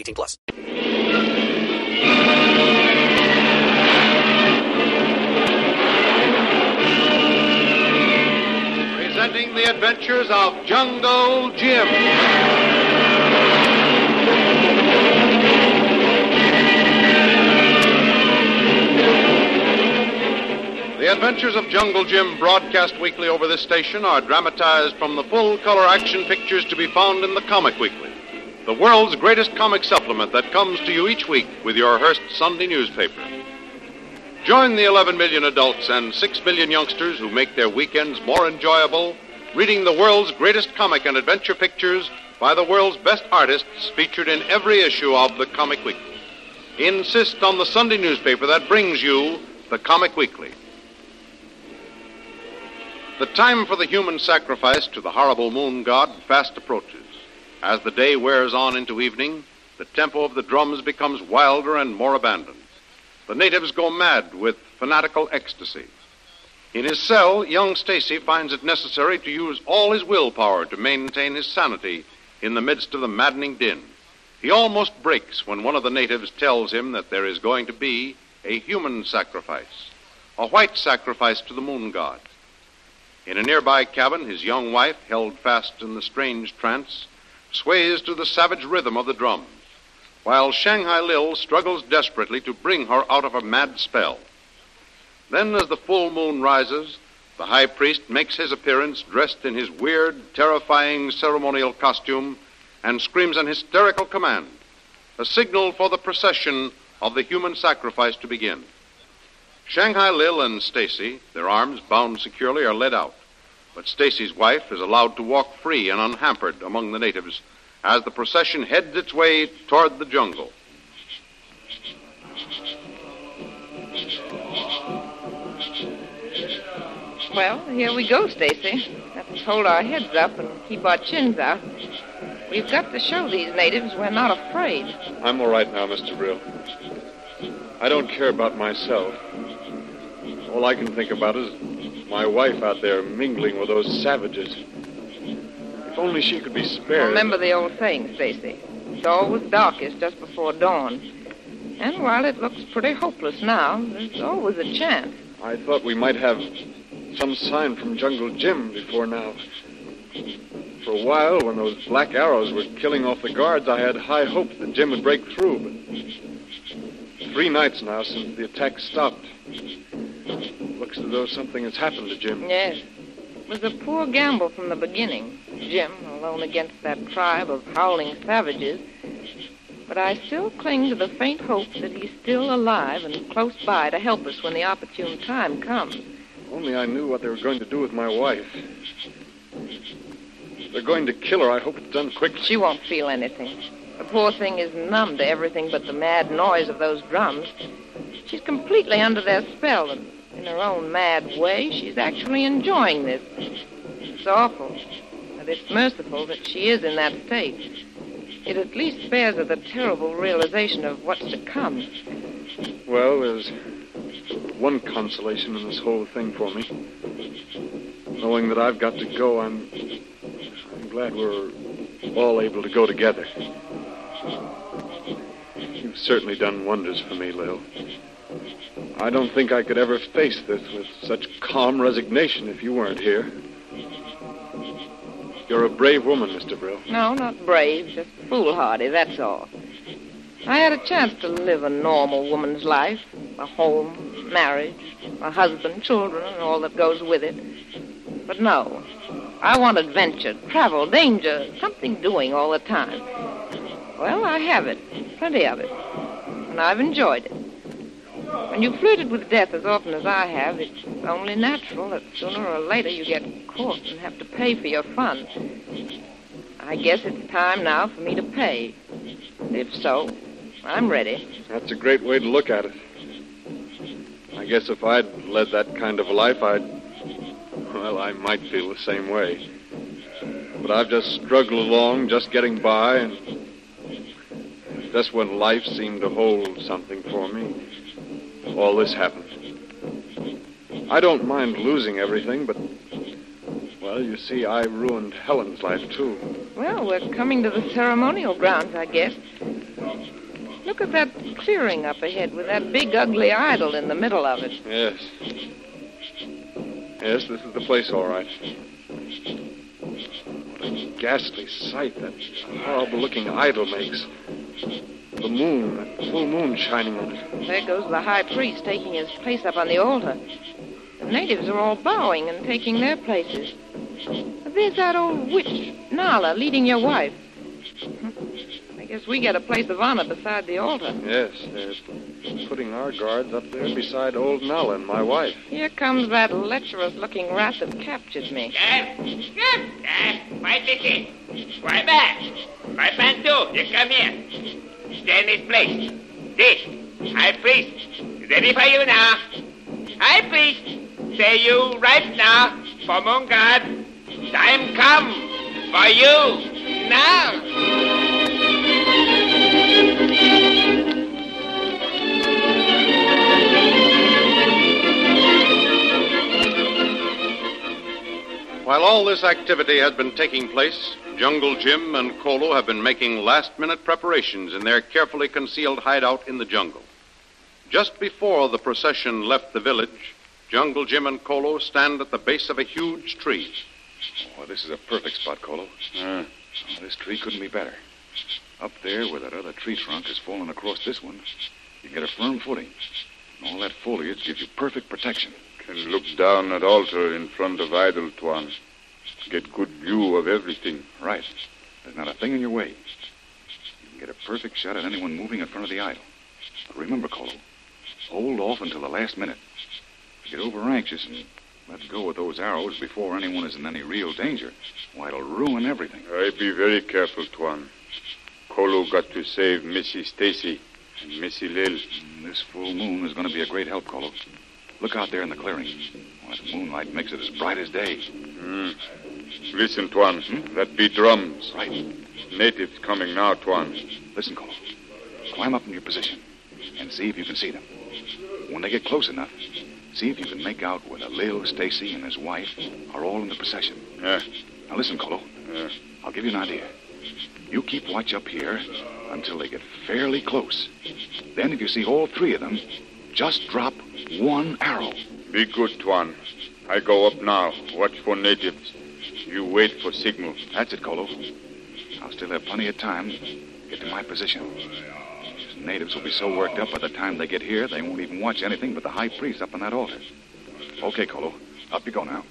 18 plus. Presenting the adventures of Jungle Jim. The Adventures of Jungle Jim, broadcast weekly over this station, are dramatized from the full color action pictures to be found in the Comic Weekly, the world's greatest comic supplement that comes to you each week with your Hearst Sunday newspaper. Join the 11 million adults and 6 million youngsters who make their weekends more enjoyable reading the world's greatest comic and adventure pictures by the world's best artists featured in every issue of the Comic Weekly. Insist on the Sunday newspaper that brings you the Comic Weekly. The time for the human sacrifice to the horrible moon god fast approaches. As the day wears on into evening, the tempo of the drums becomes wilder and more abandoned. The natives go mad with fanatical ecstasy. In his cell, young Stacy finds it necessary to use all his willpower to maintain his sanity in the midst of the maddening din. He almost breaks when one of the natives tells him that there is going to be a human sacrifice, a white sacrifice to the moon god. In a nearby cabin, his young wife, held fast in the strange trance, sways to the savage rhythm of the drums, while Shanghai Lil struggles desperately to bring her out of her mad spell. Then, as the full moon rises, the high priest makes his appearance dressed in his weird, terrifying ceremonial costume and screams an hysterical command, a signal for the procession of the human sacrifice to begin. Shanghai Lil and Stacy, their arms bound securely, are led out. But Stacy's wife is allowed to walk free and unhampered among the natives as the procession heads its way toward the jungle. Well, here we go, Stacy. Let's hold our heads up and keep our chins out. We've got to show these natives we're not afraid. I'm all right now, Mr. Brill. I don't care about myself. All I can think about is my wife out there mingling with those savages. If only she could be spared. Remember the old saying, Stacy. It's always darkest just before dawn. And while it looks pretty hopeless now, there's always a chance. I thought we might have some sign from Jungle Jim before now. For a while, when those black arrows were killing off the guards, I had high hopes that Jim would break through, but three nights now since the attack stopped. Looks as though something has happened to Jim. Yes. It was a poor gamble from the beginning. Jim, alone against that tribe of howling savages. But I still cling to the faint hope that he's still alive and close by to help us when the opportune time comes. Only I knew what they were going to do with my wife. If they're going to kill her, I hope it's done quickly. She won't feel anything. The poor thing is numb to everything but the mad noise of those drums. She's completely under their spell, and in her own mad way, she's actually enjoying this. It's awful, but it's merciful that she is in that state. It at least spares her the terrible realization of what's to come. Well, there's one consolation in this whole thing for me. Knowing that I've got to go, I'm, I'm glad we're all able to go together. You've certainly done wonders for me, Lil. I don't think I could ever face this with such calm resignation if you weren't here. You're a brave woman, Mr. Brill. No, not brave, just foolhardy, that's all. I had a chance to live a normal woman's life a home, marriage, a husband, children, and all that goes with it. But no, I want adventure, travel, danger, something doing all the time. Well, I have it, plenty of it, and I've enjoyed it. When you flirted with death as often as I have, it's only natural that sooner or later you get caught and have to pay for your fun. I guess it's time now for me to pay. If so, I'm ready. That's a great way to look at it. I guess if I'd led that kind of a life, I'd. Well, I might feel the same way. But I've just struggled along, just getting by, and just when life seemed to hold something for me, all this happened. I don't mind losing everything, but. Well, you see, I ruined Helen's life, too. Well, we're coming to the ceremonial grounds, I guess. Look at that clearing up ahead with that big, ugly idol in the middle of it. Yes. Yes, this is the place, all right. What a ghastly sight that horrible looking idol makes. The moon, that full moon shining on it. There goes the high priest taking his place up on the altar. The natives are all bowing and taking their places. There's that old witch, Nala, leading your wife. I guess we get a place of honor beside the altar. Yes, they're putting our guards up there beside old Nala and my wife. Here comes that lecherous looking rat that captured me. Dad, Dad, why this is? Why back? My Pantu, you come here. Stand this place. This, High Priest, ready for you now. High Priest, say you right now for Moon God. Time come for you now. All this activity has been taking place, Jungle Jim and Kolu have been making last minute preparations in their carefully concealed hideout in the jungle. Just before the procession left the village, Jungle Jim and Kolu stand at the base of a huge tree. Oh, this is a perfect spot, Kolu. Oh, this tree couldn't be better. Up there where that other tree trunk has fallen across this one, you get a firm footing. And all that foliage gives you perfect protection. Can look down at altar in front of idol Tuan. Get good view of everything. Right. There's not a thing in your way. You can get a perfect shot at anyone moving in front of the idol. But remember, Kolu, hold off until the last minute. Get over anxious and let go with those arrows before anyone is in any real danger, why, it'll ruin everything. I be very careful, Tuan. Kolu got to save Missy Stacy and Missy Lil. Mm, This full moon is going to be a great help, Kolu. Look out there in the clearing. Why, the moonlight makes it as bright as day. Hmm. Listen, Tuan. Hmm? That be drums. Right. Natives coming now, Tuan. Listen, Kolu. Climb up in your position and see if you can see them. When they get close enough, see if you can make out whether Lil, Stacy, and his wife are all in the procession. Yeah. Now listen, Kolu. Yeah. I'll give you an idea. You keep watch up here until they get fairly close. Then, if you see all three of them, just drop one arrow. Be good, Tuan. I go up now. Watch for natives. You wait for signal. That's it, Kolu. I'll still have plenty of time to get to my position. The natives will be so worked up by the time they get here, they won't even watch anything but the high priest up on that altar. Okay, Kolu. Up you go now.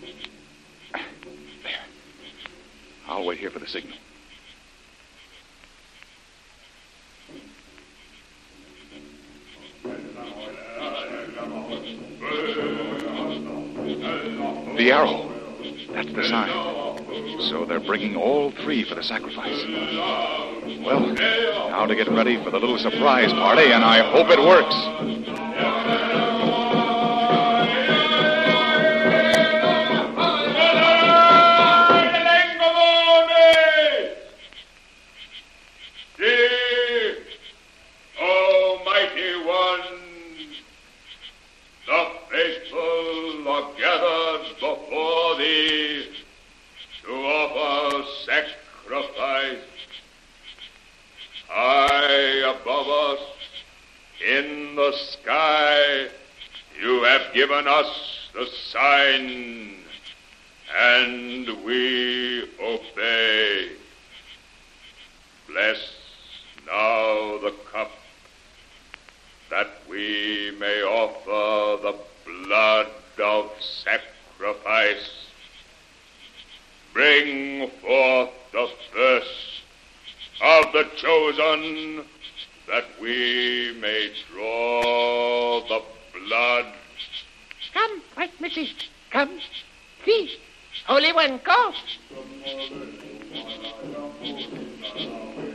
There. I'll wait here for the signal. The arrow. That's the sign. So they're bringing all three for the sacrifice. Well, now to get ready for the little surprise party, and I hope it works. us the sign, and we obey. Bless now the cup that we may offer the blood of sacrifice. Bring forth the first of the chosen that we may draw the blood Come, White Missy, come. See, Holy One, go.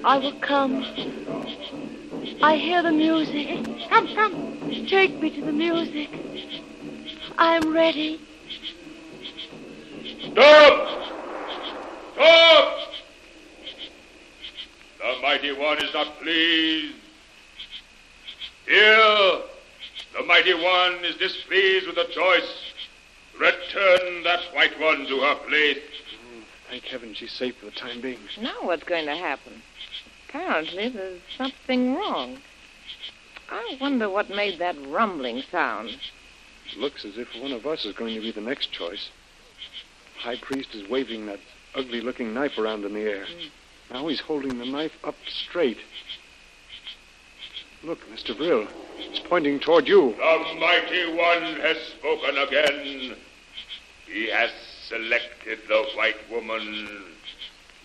I will come. I hear the music. Come, come. Take me to the music. I am ready. Stop! Stop! The mighty one is not pleased. Here, the mighty one is displeased with the choice. Return that white one to her place. Oh, thank heaven she's safe for the time being. Now what's going to happen? Apparently there's something wrong. I wonder what made that rumbling sound. It looks as if one of us is going to be the next choice. High priest is waving that ugly looking knife around in the air. Hmm. Now he's holding the knife up straight. Look, Mr. Brill. It's pointing toward you. The mighty one has spoken again. He has selected the white woman.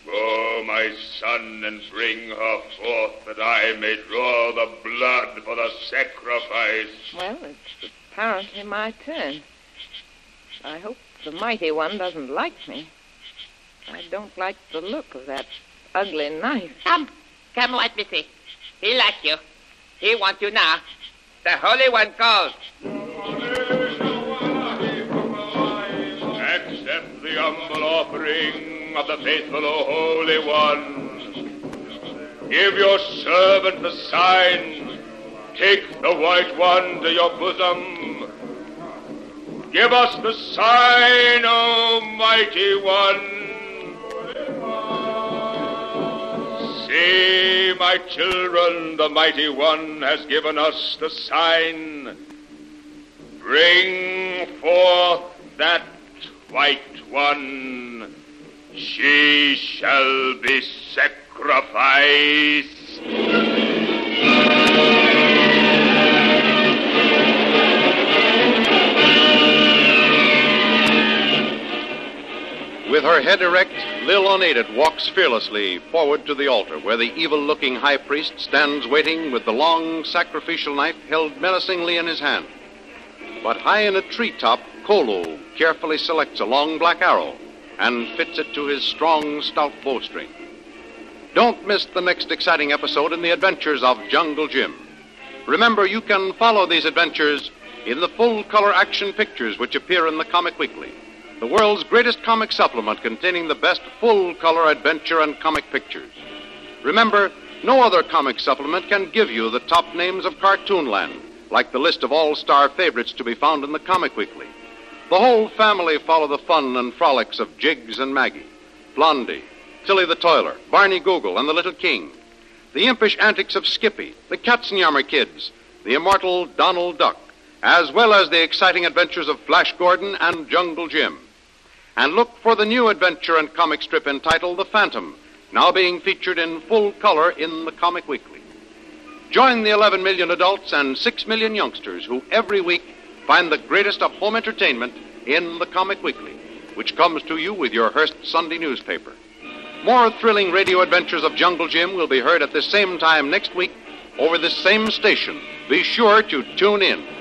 Go, my son, and bring her forth that I may draw the blood for the sacrifice. Well, it's apparently my turn. I hope the mighty one doesn't like me. I don't like the look of that ugly knife. Come, come, White Missy. He like you. He wants you now. The Holy One calls. Accept the humble offering of the faithful O Holy One. Give your servant the sign. Take the white one to your bosom. Give us the sign, O mighty one. See, my children, the mighty one has given us the sign. Bring forth that white one. She shall be sacrificed. With her head erect, Lil Unaided walks fearlessly forward to the altar, where the evil looking high priest stands waiting with the long sacrificial knife held menacingly in his hand. But high in a treetop, Kolu carefully selects a long black arrow and fits it to his strong, stout bowstring. Don't miss the next exciting episode in the adventures of Jungle Jim. Remember, you can follow these adventures in the full color action pictures which appear in the Comic Weekly the world's greatest comic supplement containing the best full color adventure and comic pictures. Remember, no other comic supplement can give you the top names of Cartoonland, like the list of all star favorites to be found in the Comic Weekly. The whole family follow the fun and frolics of Jiggs and Maggie, Blondie, Tilly the Toiler, Barney Google, and the Little King, the impish antics of Skippy, the Katzenjammer Kids, the immortal Donald Duck, as well as the exciting adventures of Flash Gordon and Jungle Jim and look for the new adventure and comic strip entitled The Phantom, now being featured in full color in the Comic Weekly. Join the 11 million adults and 6 million youngsters who every week find the greatest of home entertainment in the Comic Weekly, which comes to you with your Hearst Sunday newspaper. More thrilling radio adventures of Jungle Jim will be heard at the same time next week over this same station. Be sure to tune in.